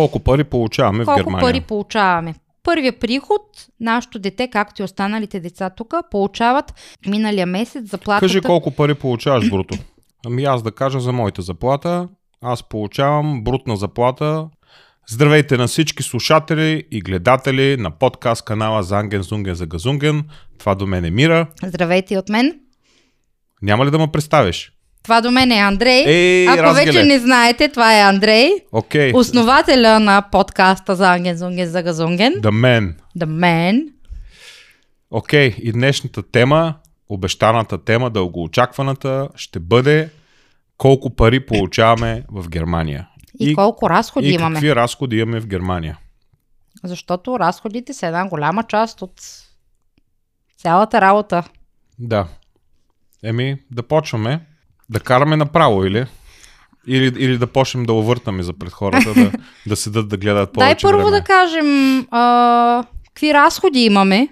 Колко пари получаваме колко в Германия? пари получаваме. Първия приход, нашето дете, както и останалите деца тук, получават миналия месец заплатата. Кажи колко пари получаваш бруто. Ами аз да кажа за моята заплата. Аз получавам брутна заплата. Здравейте на всички слушатели и гледатели на подкаст канала Занген Зунген за Газунген. Това до мен е Мира. Здравейте и от мен. Няма ли да ме представиш? Това до мен е Андрей. Ей, Ако разгеле. вече не знаете, това е Андрей, Окей. основателя на подкаста за Анген Зунген за Газунген. The man. The Man. Окей, и днешната тема, обещаната тема, дългоочакваната, ще бъде колко пари получаваме в Германия. И, колко разходи и имаме. какви разходи имаме в Германия. Защото разходите са една голяма част от цялата работа. Да. Еми, да почваме. Да караме направо или? Или, или да почнем да увъртаме за пред хората, да, да седат да гледат повече Дай първо време. да кажем а, какви разходи имаме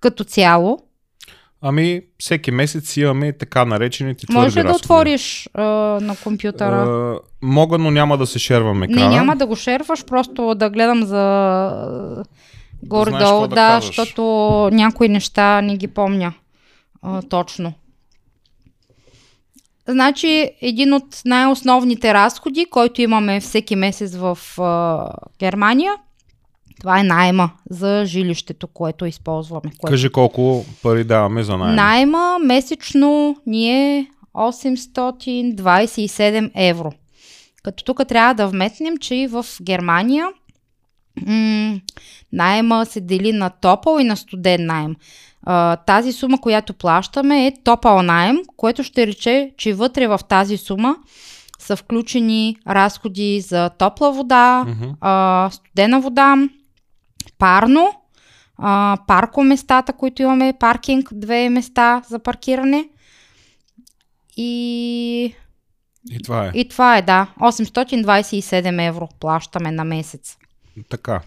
като цяло. Ами, всеки месец имаме така наречените твърди Може ли да отвориш а, на компютъра? А, мога, но няма да се шервам екрана. Не, няма да го шерваш, просто да гледам за горе-долу, да, да казваш. защото някои неща не ги помня а, точно. Значи, един от най-основните разходи, който имаме всеки месец в а, Германия, това е найма за жилището, което използваме. Което... Кажи колко пари даваме за найем. Найма месечно ни е 827 евро. Като тук трябва да вметнем, че и в Германия м- найема се дели на топъл и на студен найем. А, тази сума, която плащаме е топъл найем, което ще рече, че вътре в тази сума са включени разходи за топла вода, Мгм. а, студена вода, парно, а, паркоместата, които имаме, паркинг, две места за паркиране. И, И това е. и това е, да. 827 евро плащаме на месец. Така.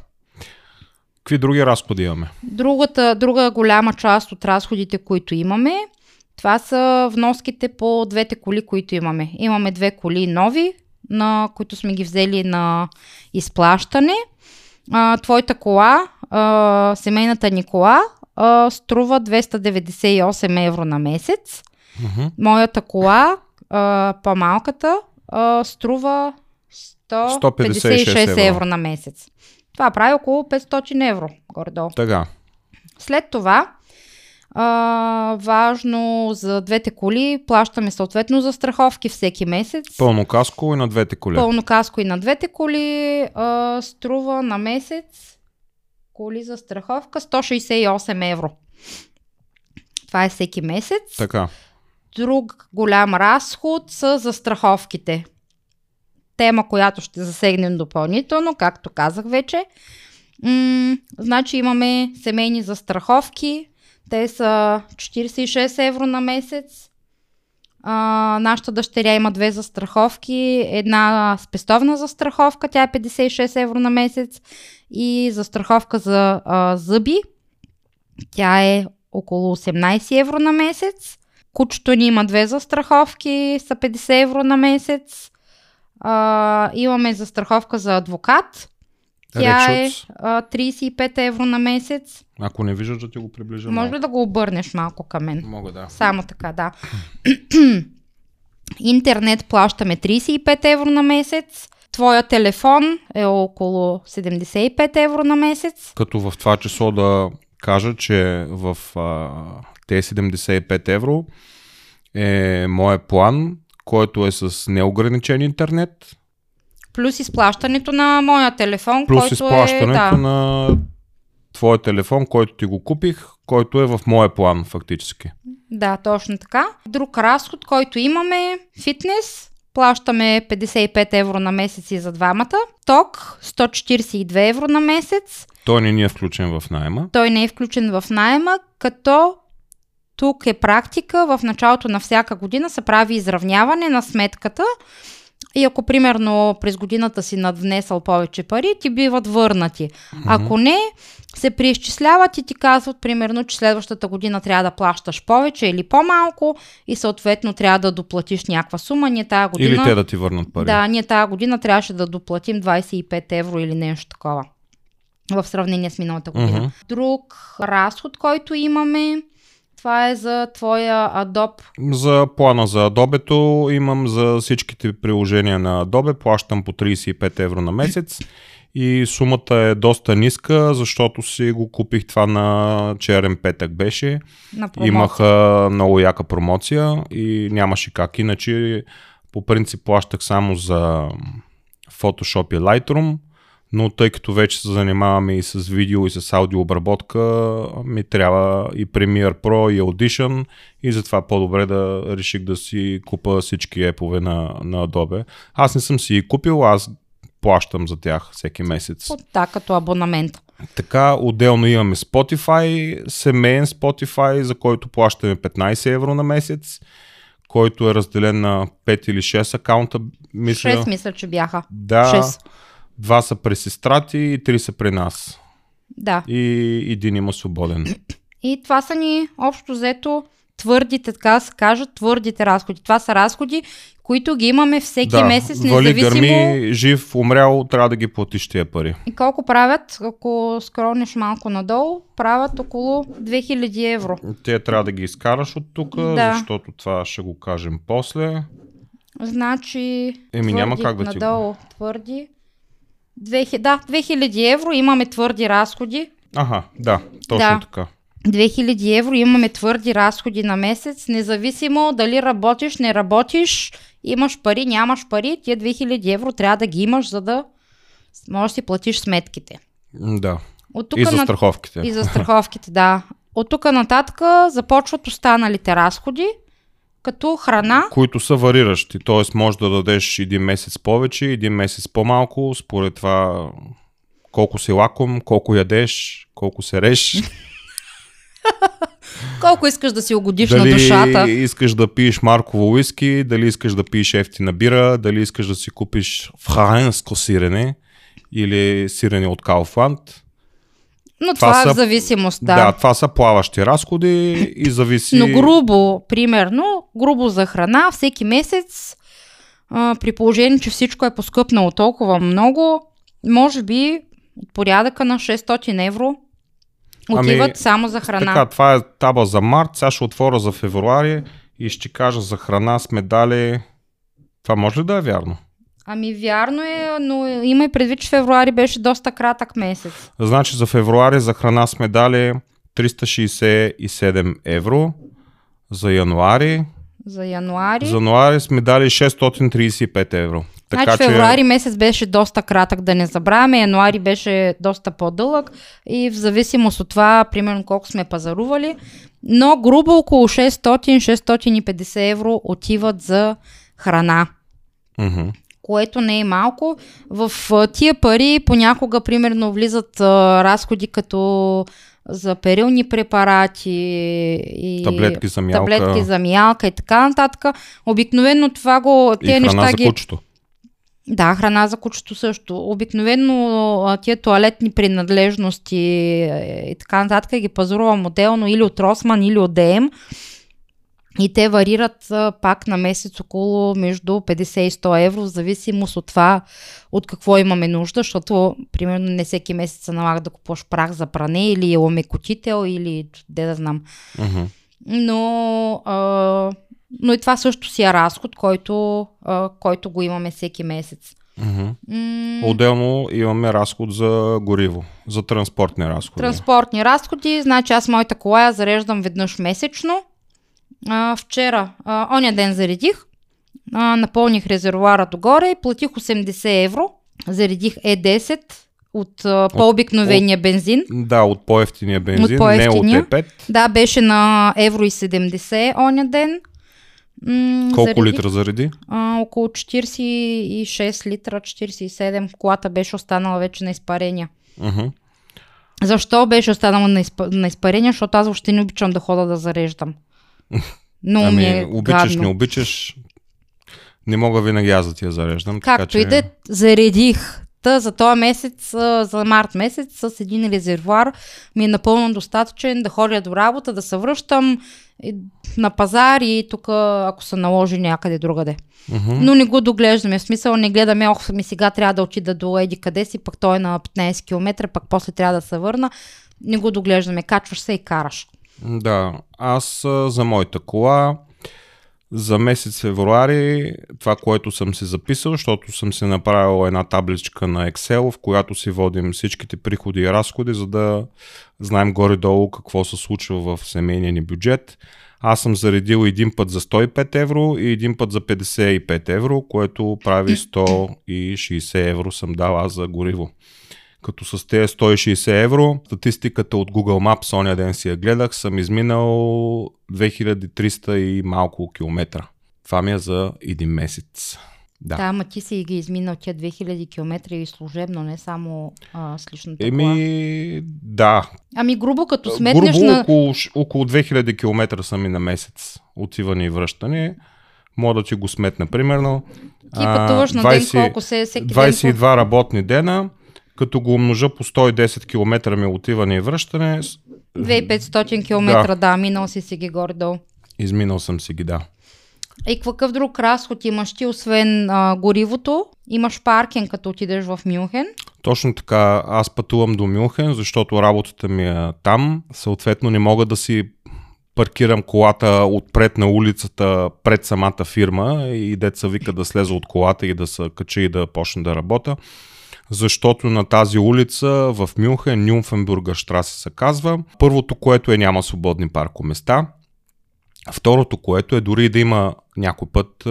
Какви други разходи имаме? Другата, друга голяма част от разходите, които имаме, това са вноските по двете коли, които имаме. Имаме две коли нови, на които сме ги взели на изплащане. А, твоята кола, а, семейната ни кола, а, струва 298 евро на месец. Мгм. Моята кола, а, по-малката, а, струва 156 156 евро. евро на месец. Това прави около 500 евро, горе-долу. Така. След това, а, важно за двете коли, плащаме съответно за страховки всеки месец. Пълно каско и на двете коли. Пълно каско и на двете коли а, струва на месец коли за страховка 168 евро. Това е всеки месец. Така. Друг голям разход са за страховките. Тема, която ще засегнем допълнително, както казах вече. М- значи имаме семейни застраховки. Те са 46 евро на месец. А, нашата дъщеря има две застраховки. Една спестовна застраховка, тя е 56 евро на месец. И застраховка за а, зъби, тя е около 18 евро на месец. Кучето ни има две застраховки, са 50 евро на месец. А, имаме застраховка за адвокат. Тя е а, 35 евро на месец. Ако не виждаш да ти го приближа Може ли да го обърнеш малко към мен? Мога да. Само така, да. Интернет плащаме 35 евро на месец. Твоя телефон е около 75 евро на месец. Като в това число да кажа, че в а, тези 75 евро е моят план, който е с неограничен интернет, Плюс изплащането на моя телефон, плюс който изплащането е... Да, на твоя телефон, който ти го купих, който е в моя план фактически. да, точно така. Друг разход, който имаме, фитнес, плащаме 55 евро на месец и за двамата. Ток, 142 евро на месец. Той не ни е включен в найема. Той не е включен в найема, като тук е практика, в началото на всяка година се прави изравняване на сметката и ако примерно през годината си надвнесъл повече пари, ти биват върнати. Ако не, се преизчисляват и ти казват примерно, че следващата година трябва да плащаш повече или по-малко и съответно трябва да доплатиш някаква сума. Ние тази година... Или те да ти върнат пари. Да, ние тази година трябваше да доплатим 25 евро или нещо такова в сравнение с миналата година. Мгм. Друг разход, който имаме, това е за твоя Adobe. За плана за Adobe имам за всичките приложения на Adobe, плащам по 35 евро на месец и сумата е доста ниска, защото си го купих това на черен петък беше. На промоция. Имаха много яка промоция и нямаше как. Иначе по принцип плащах само за Photoshop и Lightroom, но тъй като вече се занимаваме и с видео и с аудиообработка, ми трябва и Premiere Pro и Audition и затова по-добре да реших да си купа всички епове на, на Adobe. Аз не съм си ги купил, аз плащам за тях всеки месец. От, да, като абонамент. Така, отделно имаме Spotify, семейен Spotify, за който плащаме 15 евро на месец, който е разделен на 5 или 6 акаунта, мисля. 6 мисля, че бяха. Да, Шест. Два са при сестрати и три са при нас. Да. И един има свободен. И това са ни общо взето твърдите, така да се кажат, твърдите разходи. Това са разходи, които ги имаме всеки да, месец, вали независимо гърми, жив, умрял, трябва да ги платиш тия пари. и колко правят, ако скрониш малко надолу, правят около 2000 евро. Те трябва да ги изкараш от тук, Да. защото това ще го кажем после. Значи, Еми, няма как да ти го- надолу, твърди. 2000, да, 2000 евро имаме твърди разходи. Аха, да, точно Да. така. 2000 евро имаме твърди разходи на месец, независимо дали работиш, не работиш, имаш пари, нямаш пари, тия 2000 евро трябва да ги имаш, за да можеш да си платиш сметките. Да. От тук И за на... страховките. И за страховките, да. От тук нататък започват останалите разходи, като храна. които са вариращи. Т.е. може да дадеш един месец повече, един месец по-малко, според това колко си лаком, колко ядеш, колко се реш. Колко искаш да си угодиш дали на душата. искаш да пиеш марково уиски, дали искаш да пиеш ефтина бира, дали искаш да си купиш френско сирене или сирене от Кауфланд. Но това това, е са- в зависимост, Да. да. да, това са плаващи разходи и зависи... Но грубо, примерно, грубо за храна, всеки месец, а, при положение, че всичко е поскъпнало толкова много, може би от порядъка на 600 евро отиват Ами, само за храна. Така, това е таба за март, сега ще отворя за февруари и ще кажа за храна сме дали... Това може ли да е вярно? Ами вярно е, но има и предвид, че февруари беше доста кратък месец. Значи за февруари за храна сме дали 367 евро. За януари. За януари. За януари сме дали 635 евро. Така значи февруари месец беше доста кратък, да не забравяме. Януари беше доста по-дълъг и в зависимост от това, примерно колко сме пазарували, но грубо около 600-650 евро отиват за храна. Мгм. Което не е малко. В тия пари понякога, примерно, влизат а, разходи като за перилни препарати и Таблетки за мялка. таблетки за мялка и така нататък. Обикновено това го, И тези храна неща за ги... кучето. Да, храна за кучето също. Обикновено тия туалетни принадлежности е, и така нататък ги пазарувам отделно или от Росман, или от ДМ. И те варират а, пак на месец около между 50 и 100 евро, в зависимост от това от какво имаме нужда, защото примерно не всеки месец се налага да купуваш прах за пране или омекотител или де да знам. Мгм. Но, а, но и това също си е разход, който, а, който го имаме всеки месец. М- Отделно имаме разход за гориво, за транспортни разходи. Транспортни разходи, значи аз моята кола я зареждам веднъж месечно. А, вчера, а, оня ден заредих, а, напълних резервуара догоре и платих 80 евро. Заредих Е10 от а, по-обикновения бензин. Да, от по-ефтиния бензин, От не по-евтиния. от Е5. Да, беше на евро и 70 оня ден. М, Колко заредих, литра зареди? А, около 46 литра, 47. Колата беше останала вече на изпарения. Мгм. Защо беше останала на, изп... на изпарение? Защото аз въобще не обичам да хода да зареждам. Но ми Ами, е обичаш, гадно. не обичаш. Не мога винаги аз да ти я зареждам. така Както че... и да заредих. Та за този месец, за март месец, с един резервуар ми е напълно достатъчен да ходя до работа, да се връщам на пазар и тук, ако се наложи някъде другаде. Мгм. Но не го доглеждаме. В смисъл не гледаме, ох, ми сега трябва да отида до еди къде си, пък той е на 15 км, пък после трябва да се върна. Не го доглеждаме. Качваш се и караш. Да, аз за моята кола за месец февруари това, което съм си записал, защото съм си направил една табличка на Excel, в която си водим всичките приходи и разходи, за да знаем горе-долу какво се случва в семейния ни бюджет. Аз съм заредил един път за 105 евро и един път за 55 евро, което прави 160 евро съм дал аз за гориво. Като с тези 160 евро, статистиката от Google Maps, оня ден си я гледах, съм изминал 2300 и малко километра. Това ми е за един месец. Да. Да, ама ти си ги изминал тия 2000 км и служебно, не само а, с личната кола. Еми, да. Ами грубо, като сметнеш Грубо на... около, около 2000 км са ми на месец отиване и връщане. Мога да ти го сметна, примерно. Ти пътуваш на ден колко се всеки ден. 22 работни дена, като го умножа по 110 км ми отиване и връщане, с- 2500 км, да. да, минал си си ги горе-долу. изминал съм си ги, да. И какъв друг разход имаш ти, освен а, горивото? Имаш паркинг, като отидеш в Мюнхен. Точно така, аз пътувам до Мюнхен, защото работата ми е там. Съответно не мога да си паркирам колата отпред на улицата, пред самата фирма и деца вика да слеза от колата и да се кача и да почне да работя. Защото на тази улица в Мюнхен, Нюнфенбургер штрасе се казва, първото, което е няма свободни паркоместа. Второто, което е дори да има някой път е,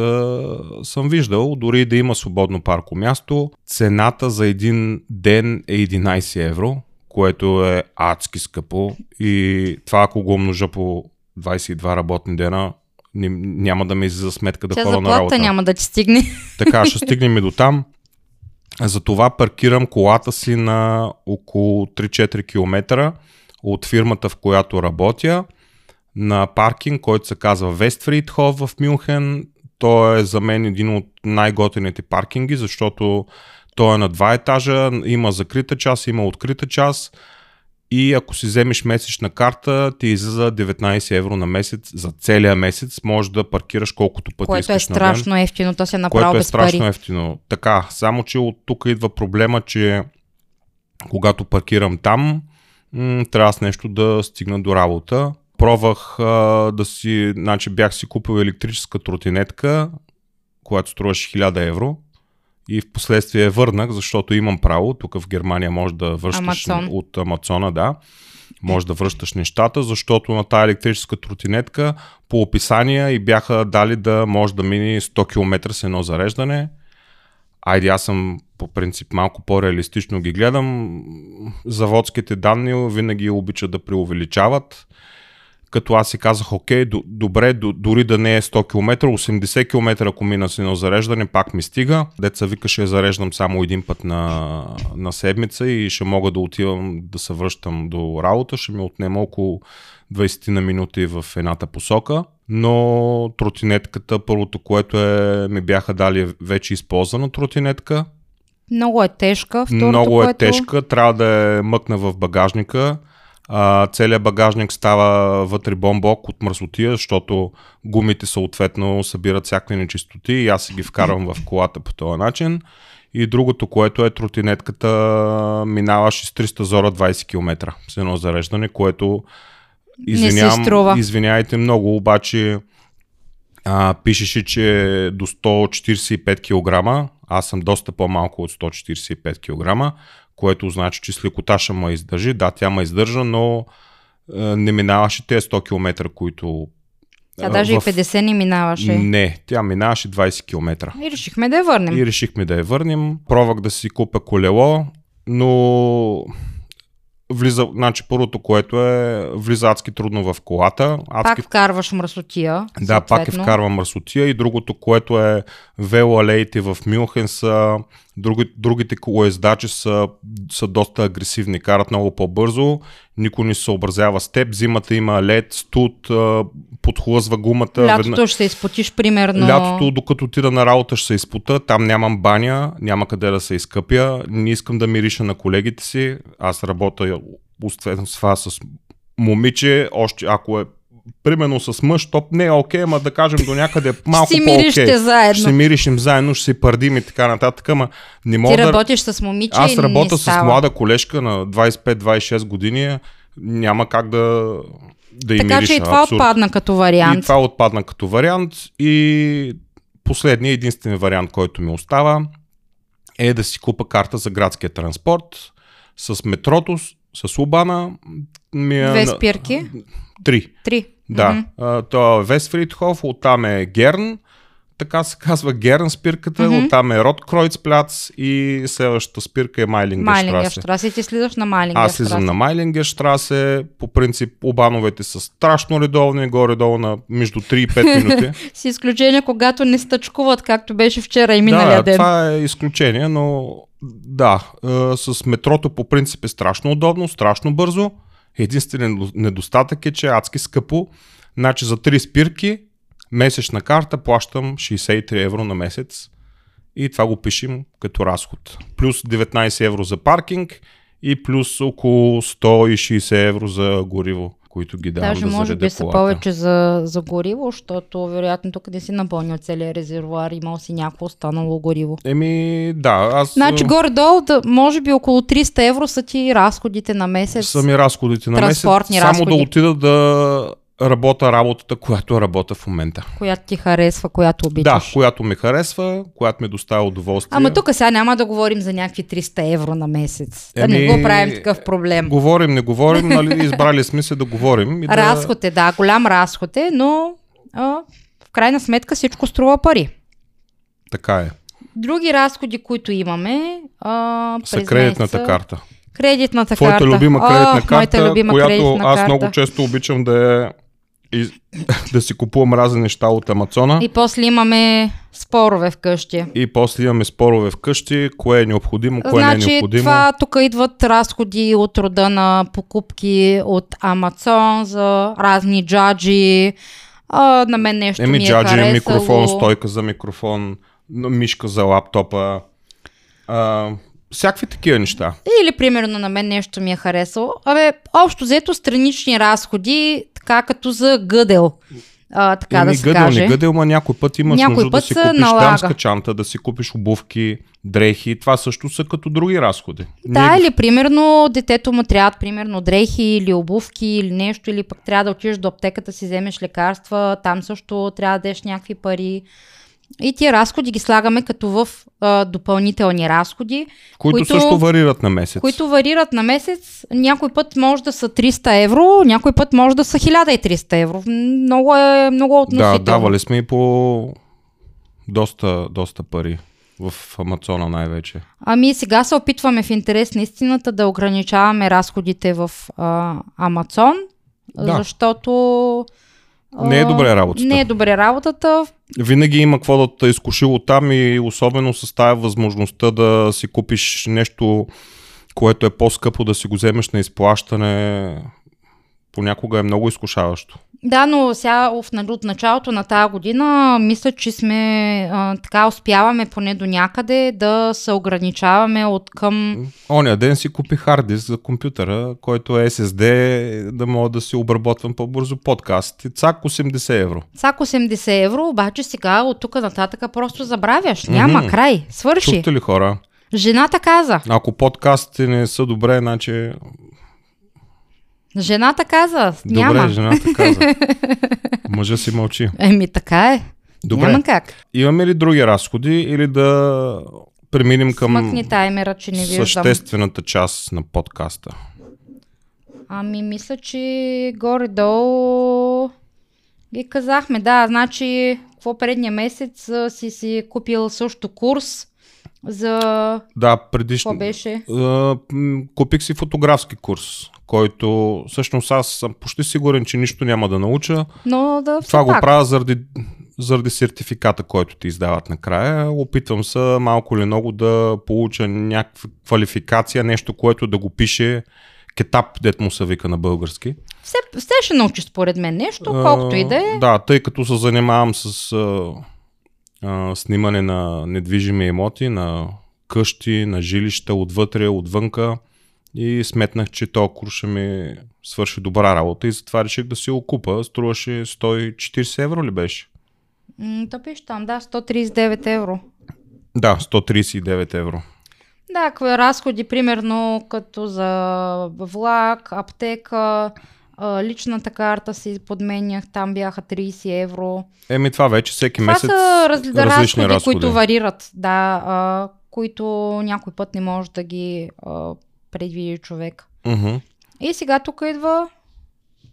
съм виждал, дори да има свободно парко място, цената за един ден е 11 евро, което е адски скъпо и това ако го умножа по 22 работни дена, няма да ми излиза сметка да Тя ходя на работа. няма да ти стигне. Така, ще стигнем и до там. Затова паркирам колата си на около 3-4 км от фирмата, в която работя, на паркинг, който се казва Вестфридхоф в Мюнхен. Той е за мен един от най-готените паркинги, защото той е на два етажа, има закрита част, има открита част и ако си вземеш месечна карта, ти излиза 19 евро на месец за целия месец. Може да паркираш колкото пъти Което е искаш на ден страшно ефтино, то се направи което е страшно пари. ефтино. Така, само че от тук идва проблема, че когато паркирам там, м- трябва с нещо да стигна до работа. Пробвах а, да си, значи бях си купил електрическа тротинетка, която струваше 1000 евро и в последствие върнах, защото имам право. Тук в Германия може да връщаш Амазон. от Амазона, да. Може да връщаш нещата, защото на тази електрическа тротинетка по описания и бяха дали да може да мини 100 км с едно зареждане. Айде, аз съм по принцип малко по-реалистично ги гледам. Заводските данни винаги обичат да преувеличават. Като аз си казах, окей, добре, дори да не е 100 км, 80 км ако мина с едно зареждане, пак ми стига. Деца вика, ще зареждам само един път на, на седмица и ще мога да отивам да се връщам до работа. Ще ми отнема около 20 на минути в едната посока. Но тротинетката, първото, което е, ми бяха дали е вече използвана тротинетка. Много е тежка. Второто, Много е което... тежка, трябва да е мъкна в багажника. А, целият багажник става вътре бомбок от мръсотия, защото гумите съответно събират всякакви нечистоти и аз си ги вкарвам в колата по този начин. И другото, което е тротинетката, минаваш с 300 зора 20 км с едно зареждане, което извинявам, извинявайте много, обаче а, пишеше, че до 145 кг. Аз съм доста по-малко от 145 кг, което значи, че с лекота ще ме издържи. Да, тя ме издържа, но е, не минаваше тези 100 км, които... Тя даже и в- 50 не минаваше. Не, тя минаваше 20 км. И решихме да я върнем. И решихме да я върнем. Пробвах да си купя колело, но влиза, значи първото, което е, влиза адски трудно в колата. Адски Пак вкарваш мръсотия. да, пак е вкарвам мръсотия и другото, което е велоалеите в Мюнхен са Други, другите колоездачи са, са доста агресивни, карат много по-бързо, никой не се съобразява с теб, зимата има лед, студ, подхлъзва гумата. Лятото ведна- ще се изпотиш примерно. Лятото, докато отида на работа, ще се изпута. Там нямам баня, няма къде да се изкъпя. Не искам да мириша на колегите си. Аз работя, освен това, с момиче. Още ако е примерно с мъж, топ не е окей, ама да кажем до някъде малко си по-окей. заедно. Ще си миришим заедно, ще си пърдим и така нататък, ама не Ти мога да... работиш с момиче Аз и работя с става. млада колежка на 25-26 години. Няма как да, да Така мириша. че и това Абсурд. отпадна като И вариант. това отпадна като вариант. И последният единствен вариант, който ми остава, е да си купа карта за градския транспорт с метрото, с- Лубана. Ми е Две спирки. Три. Три. Да. А, То е Вестфридхоф, оттам е Герн, така се казва Герн спирката, Мгм. оттам е Роткройцпляц и следващата спирка е Майлингер Майлингер Штрасе. И ти слизаш на Майлингер аз слизам на Майлингер Штрасе, по принцип обановете са страшно редовни, горе-долу на между 3 и 5 минути. С изключение, когато не стъчкуват, както беше вчера и миналия да, ден. това е изключение, но да, е, с метрото по принцип е страшно удобно, страшно бързо. Единственият недостатък е, че е адски скъпо. Значи за 3 спирки, месечна карта, плащам 63 евро на месец. И това го пишем като разход. Плюс 19 евро за паркинг и плюс около 160 евро за гориво, които ги давам Даже да може би са колата. повече за, за гориво, защото вероятно тук не си напълнил целия резервуар, имал си някакво останало гориво. Еми, да, аз... Значи горе-долу, да, може би около 300 евро са ти разходите на месец. Сами разходите на месец. Само разходи. да отида да работя работата, която работя в момента. която ти харесва, която Да, обичаш. която ми харесва, която ми доставя удоволствие. Ама тук сега няма да говорим за някакви 300 евро на месец. Да не Еми, го правим такъв проблем. Говорим, не говорим, нали, избрали сме се да говорим. И да... Разход е, да, голям разход е, но а, в крайна сметка всичко струва пари. Така е. Други разходи, които имаме а, Са кредитната месеца- карта. Кредитната Твоята карта. любима кредитна моята карта, любима която кредитна аз карта. много често обичам да, е, и, да си купувам разни неща от Амазона. И после имаме спорове вкъщи. И после имаме спорове вкъщи, кое е необходимо, кое не е Значи необходимо. това тук идват разходи от рода на покупки от Амазон за разни джаджи. А, на мен нещо Еми, ми е джаджи, харесало. микрофон, стойка за микрофон, мишка за лаптопа. А, всякакви такива неща. Или примерно на мен нещо ми е харесало. Абе, общо взето странични разходи, така като за гъдел. А, така Еми, да се гъдел, каже. не гъдел, ма някой път имаш Някой нужда път да си купиш налага. дамска чанта, да си купиш обувки, дрехи. Това също са като други разходи. Да, Ние- или примерно детето му трябват примерно дрехи или обувки или нещо, или пък трябва да отидеш до аптеката си вземеш лекарства, там също трябва да дадеш някакви пари. И тия разходи ги слагаме като в а, допълнителни разходи, които, които- също варират на месец. които варират на месец. Някой път може да са 300 евро, някой път може да са 1300 евро. Много е много Да, относително. давали сме и по доста, доста пари в Амазона най-вече. Ами сега се опитваме в интерес на истината да ограничаваме разходите в а, Амазон, Да. защото Не е добре работата. Не е добре работата. Винаги има какво да те изкушило там и особено с тая възможността да си купиш нещо, което е по-скъпо, да си го вземеш на изплащане. Понякога е много изкушаващо. Да, но сега от началото на тази година мисля, че сме а, така успяваме поне до някъде да се ограничаваме от към Оня ден си купих хард диск за компютъра, който е SSD, да мога да си обработвам по-бързо подкаст. Цак 80 евро. цак 80 евро, обаче сега от тук нататък просто забравяш. Няма Мгм. край. Свърши. Чухте ли хора? Жената каза. Ако подкастите не са добре, значи... Жената каза. Добре, Няма. жената каза. Мъжа си мълчи. Еми така е. Добре. Няма как. Имаме ли други разходи или да преминем към Смъкни таймера, че не виждам. съществената част на подкаста? Ами мисля, че горе-долу ги казахме. Да, значи, какво предния месец си си купил също курс за... Да, предишно. Какво беше? А, Купих си фотографски курс, който всъщност аз съм почти сигурен, че нищо няма да науча. Но да Това го пак. правя заради заради сертификата, който ти издават накрая. Опитвам се малко или много да получа някаква квалификация, нещо, което да го пише кетап, дет му се вика на български. Все, все ще научиш според мен нещо, колкото и да е. Да, тъй като се занимавам с а, снимане на недвижими имоти, на къщи, на жилища, отвътре, отвънка и сметнах, че този курс ще ми свърши добра работа и затова реших да си го купа. Струваше 140 евро ли беше? М, то пише там, да, 139 евро. Да, 139 евро. Да, какви разходи, примерно като за влак, аптека, а, личната карта си подменях, там бяха 30 евро. Еми това вече всеки Това месец са раз, различни разходи, разходи. които варират, да, а, които някой път не може да ги а, предвиди човек. Мгм. И сега тук идва,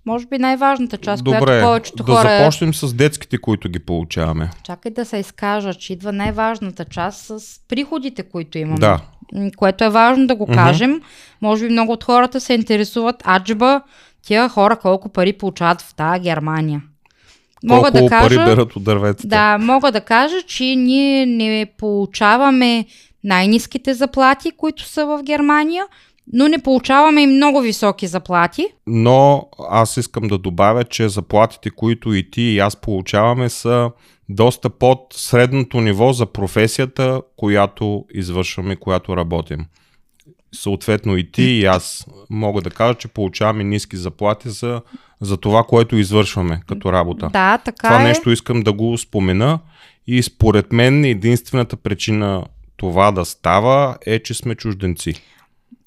може би най-важната част, Добре, която повечето да хора... започнем с детските, които ги получаваме. Чакай да се изкажа, че идва най-важната част с приходите, които имаме. Да. Което е важно да го Мгм. кажем. Може би много от хората се интересуват, аджба, тия хора колко пари получават в тази Германия. Мога Колко да кажа, пари берат от дърветата. да, мога да кажа, че ние не получаваме най-низките заплати, които са в Германия, но не получаваме и много високи заплати. Но аз искам да добавя, че заплатите, които и ти и аз получаваме са доста под средното ниво за професията, която извършваме, която работим. Съответно и ти и аз мога да кажа, че получаваме ниски заплати за, за това, което извършваме като работа. Да, така Това е. нещо искам да го спомена и според мен единствената причина това да става е, че сме чужденци.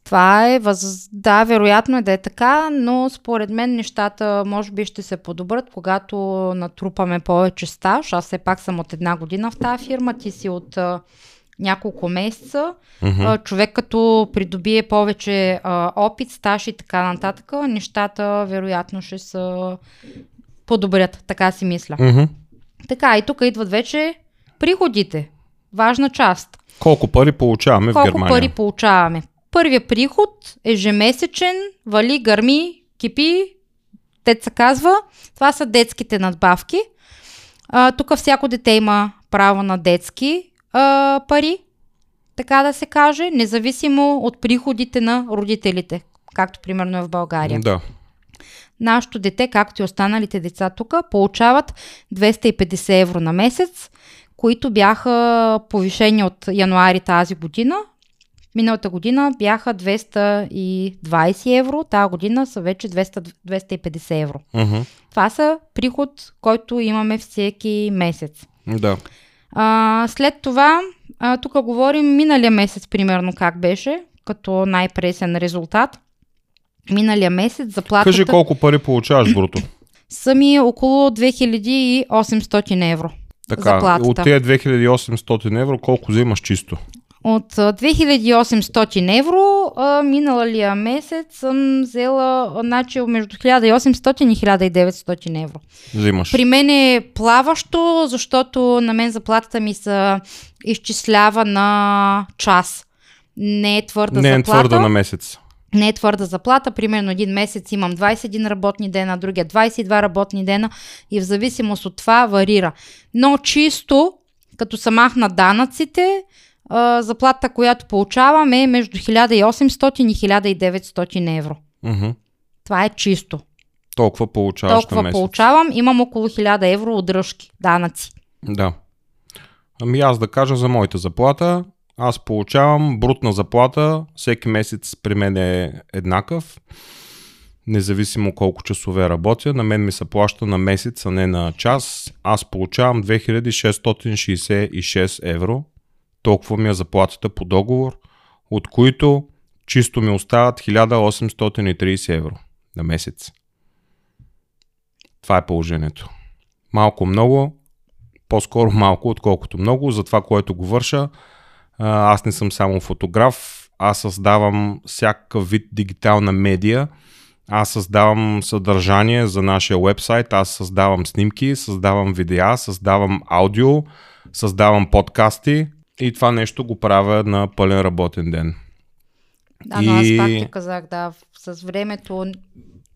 Това е, въз... да, вероятно е да е така, но според мен нещата може би ще се подобрат, когато натрупаме повече стаж. Аз все пак съм от една година в тази фирма, ти си от няколко месеца. А, човек като придобие повече а, опит, стаж и така нататък, нещата вероятно ще се подобрят, така си мисля. Мгм. Така, и тук идват вече приходите. Важна част. Колко пари получаваме в Колко Германия? пари получаваме? Първия приход ежемесечен, вали, гърми, кипи, дет се казва. Това са детските надбавки. А, тук всяко дете има право на детски а, пари, така да се каже, независимо от приходите на родителите, както примерно е в България. Да. Нашето дете, както и останалите деца тук, получават 250 евро на месец, които бяха повишени от януари тази година. Миналата година бяха 220 евро, тази година са вече 200, 250 евро. Мгм. Това са приход, който имаме всеки месец. Да. А, след това, а, тук говорим миналия месец, примерно как беше, като най-пресен резултат. Миналия месец заплатата Кажи колко пари получаваш бруто. са ми около 2800 евро. Така, заплатата. от тези 2800 евро колко взимаш чисто? От а, 2800 евро а, миналия месец съм взела значи, между 1800 и 1900 евро. Взимаш. При мен е плаващо, защото на мен заплатата ми се изчислява на час. Не е твърда Не е заплата. твърда на месец. не е твърда заплата. Примерно един месец имам 21 работни дена, другия 22 работни дена и в зависимост от това варира. Но чисто, като са махна данъците, а, заплата, която получавам е между 1800 и 1900 евро. Мгм. Това е чисто. Толкова получаваш на Толкова месец. получавам, имам около 1000 евро удръжки, данъци. Да. Ами аз да кажа за моята заплата. Аз получавам брутна заплата. Всеки месец при мен е еднакъв. Независимо колко часове работя. На мен ми се плаща на месец, а не на час. Аз получавам 2666 евро. Толкова ми е заплатата по договор, от които чисто ми остават 1830 евро на месец. Това е положението. Малко много, по-скоро малко, отколкото много, за това, което го върша. Аз не съм само фотограф, аз създавам всякакъв вид дигитална медия. Аз създавам съдържание за нашия вебсайт, аз създавам снимки, създавам видеа, създавам аудио, създавам подкасти и това нещо го правя на пълен работен ден. Да, но аз И- пак ти казах, да, с времето,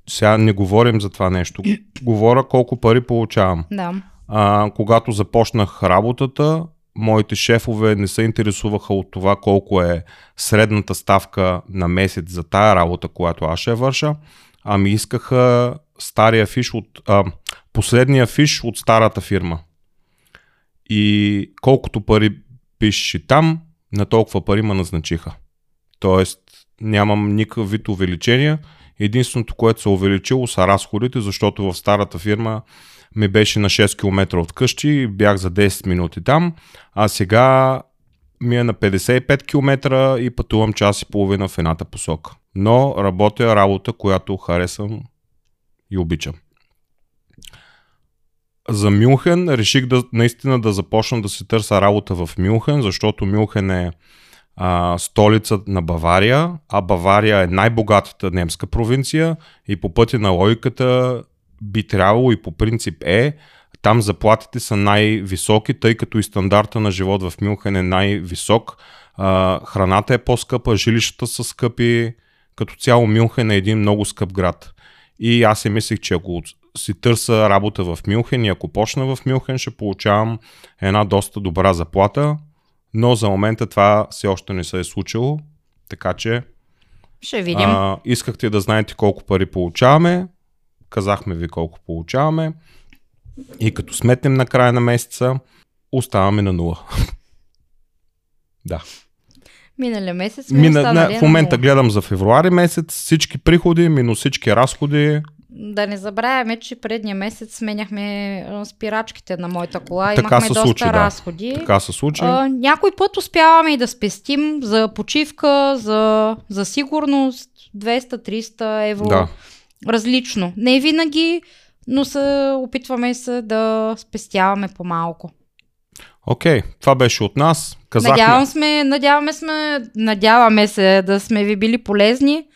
Сега не говорим за това нещо. Говоря колко пари получавам. да. А, когато започнах работата, моите шефове не се интересуваха от това колко е средната ставка на месец за тая работа, която аз ще върша, ами искаха стария фиш от, а, последния фиш от старата фирма. И колкото пари пишеш там, на толкова пари ме назначиха. Тоест, нямам никакъв вид увеличение. Единственото, което се увеличило са разходите, защото в старата фирма ми беше на 6 км от къщи, бях за 10 минути там, а сега ми е на 55 км и пътувам час и половина в едната посока. Но работя работа, която харесвам и обичам. За Мюнхен реших да, наистина да започна да се търся работа в Мюнхен, защото Мюнхен е а, столица на Бавария, а Бавария е най-богатата немска провинция и по пътя на логиката би трябвало и по принцип е, там заплатите са най-високи, тъй като и стандарта на живот в Мюнхен е най-висок. А, храната е по-скъпа, жилищата са скъпи, като цяло Мюнхен е един много скъп град. И аз си мислих, че ако си търса работа в Мюнхен и ако почна в Мюнхен, ще получавам една доста добра заплата, но за момента това все още не се е случило, така че Ще видим. а, искахте да знаете колко пари получаваме, казахме ви колко получаваме и като сметнем на края на месеца, оставаме на нула. да. Миналия месец Мина, не, в момента нула. гледам за февруари месец, всички приходи минус всички разходи. Да не забравяме, че предния месец сменяхме спирачките на моята кола. Така Имахме се доста случи, да. разходи. Така се случи. А, някой път успяваме и да спестим за почивка, за, за сигурност 200-300 евро. Да. Различно. Не винаги, но се опитваме се да спестяваме по-малко. Окей, това беше от нас. Казахме, Надявам сме, надяваме, сме, надяваме се да сме ви били полезни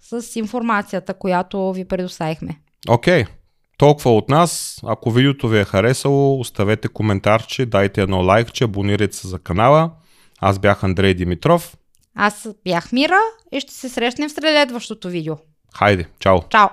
с информацията, която ви предоставихме. Окей, толкова от нас. Ако видеото ви е харесало, оставете коментарче, дайте едно лайкче, абонирайте се за канала. Аз бях Андрей Димитров. Аз бях Мира и ще се срещнем в следващото видео. Хайде, чао! Чао!